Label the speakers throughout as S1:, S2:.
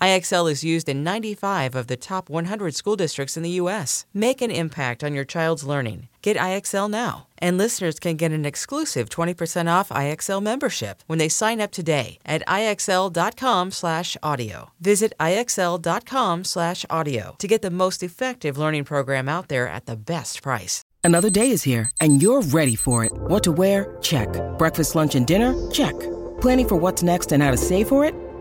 S1: IXL is used in 95 of the top 100 school districts in the U.S. Make an impact on your child's learning. Get IXL now. And listeners can get an exclusive 20% off IXL membership when they sign up today at IXL.com/audio. Visit IXL.com/audio to get the most effective learning program out there at the best price.
S2: Another day is here and you're ready for it. What to wear? Check. Breakfast, lunch, and dinner? Check. Planning for what's next and how to save for it?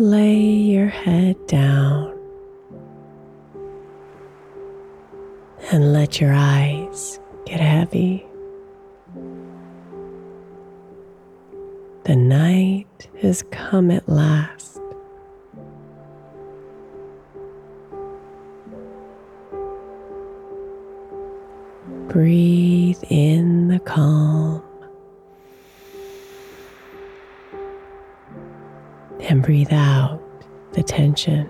S3: Lay your head down and let your eyes get heavy. The night has come at last. Breathe in the calm. And breathe out the tension.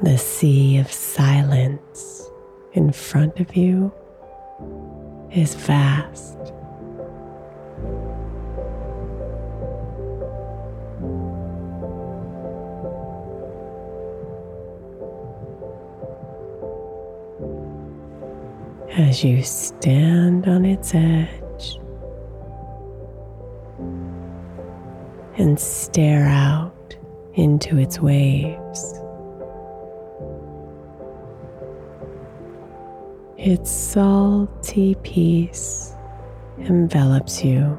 S3: The sea of silence in front of you is vast. As you stand on its edge, and stare out into its waves. Its salty peace envelops you.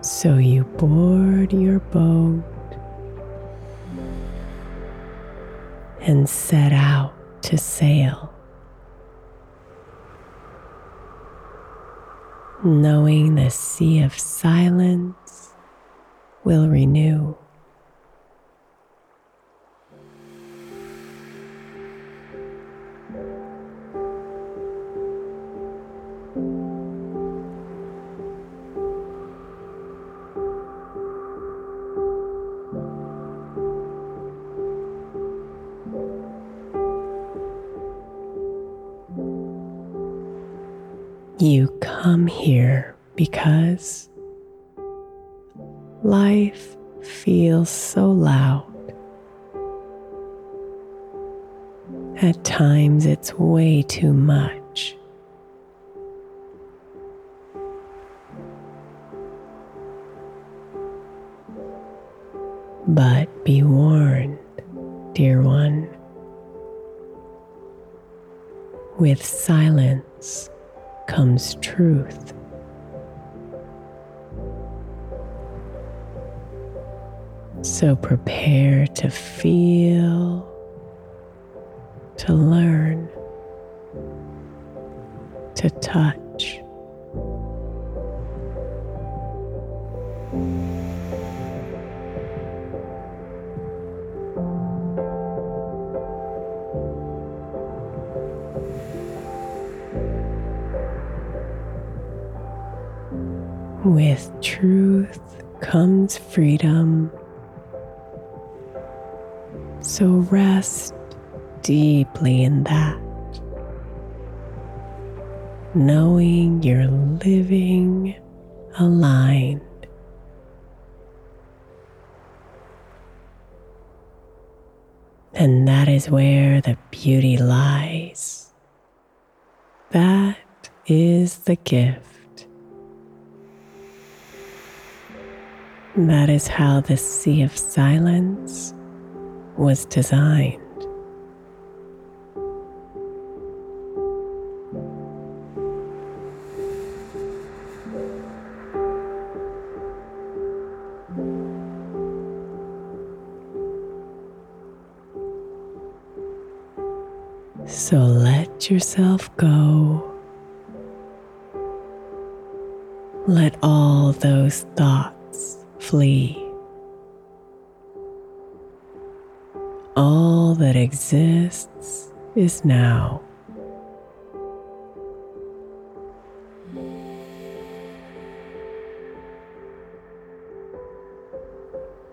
S3: So you board your boat and set out to sail. Knowing the sea of silence will renew. It's way too much. But be warned, dear one, with silence comes truth. So prepare to feel, to learn to touch. With truth comes freedom. So rest deeply in that, knowing you're living aligned. And that is where the beauty lies. That is the gift. That is how the sea of silence was designed. Yourself go. Let all those thoughts flee. All that exists is now.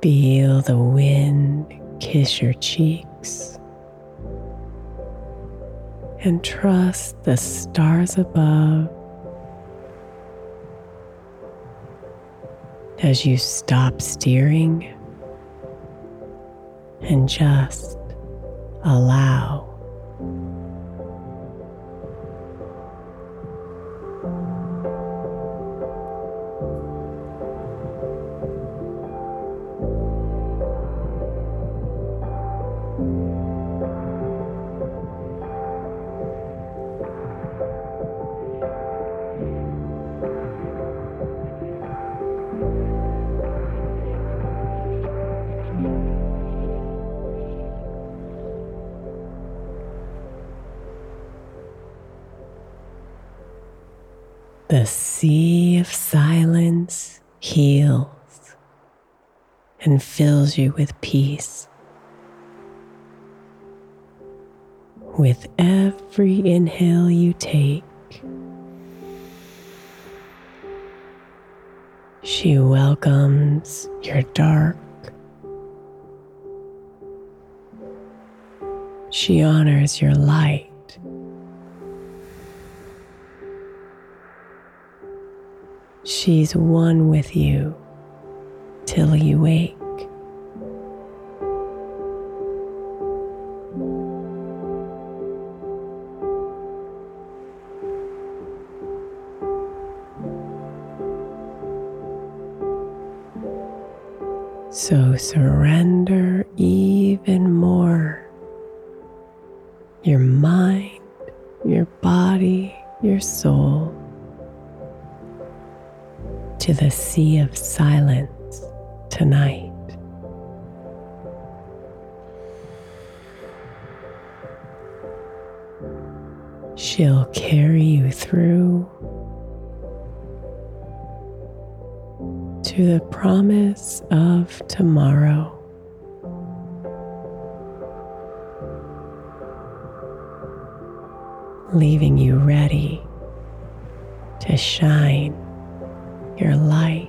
S3: Feel the wind kiss your cheeks and trust the stars above as you stop steering and just allow. The sea of silence heals and fills you with peace. With every inhale you take, she welcomes your dark. She honors your light. She's one with you till you wake. So surrender even more. Your mind, your body, your soul to the sea of silence tonight. She'll carry you through to the promise of tomorrow. Leaving you ready to shine your light.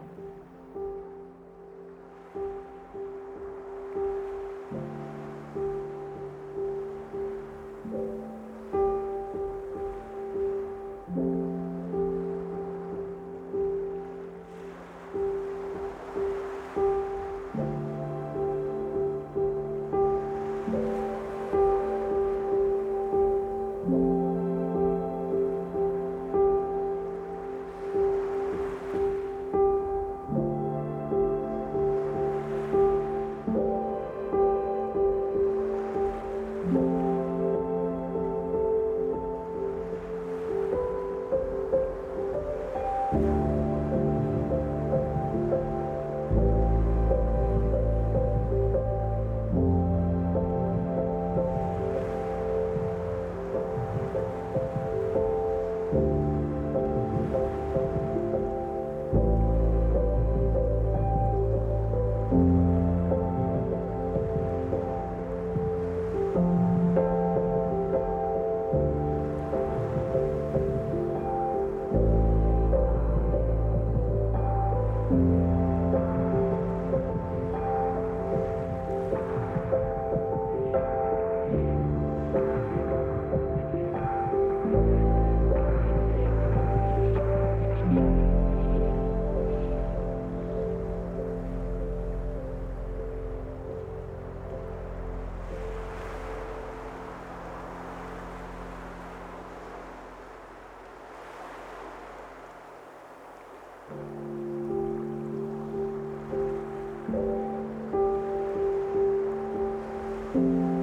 S4: Thank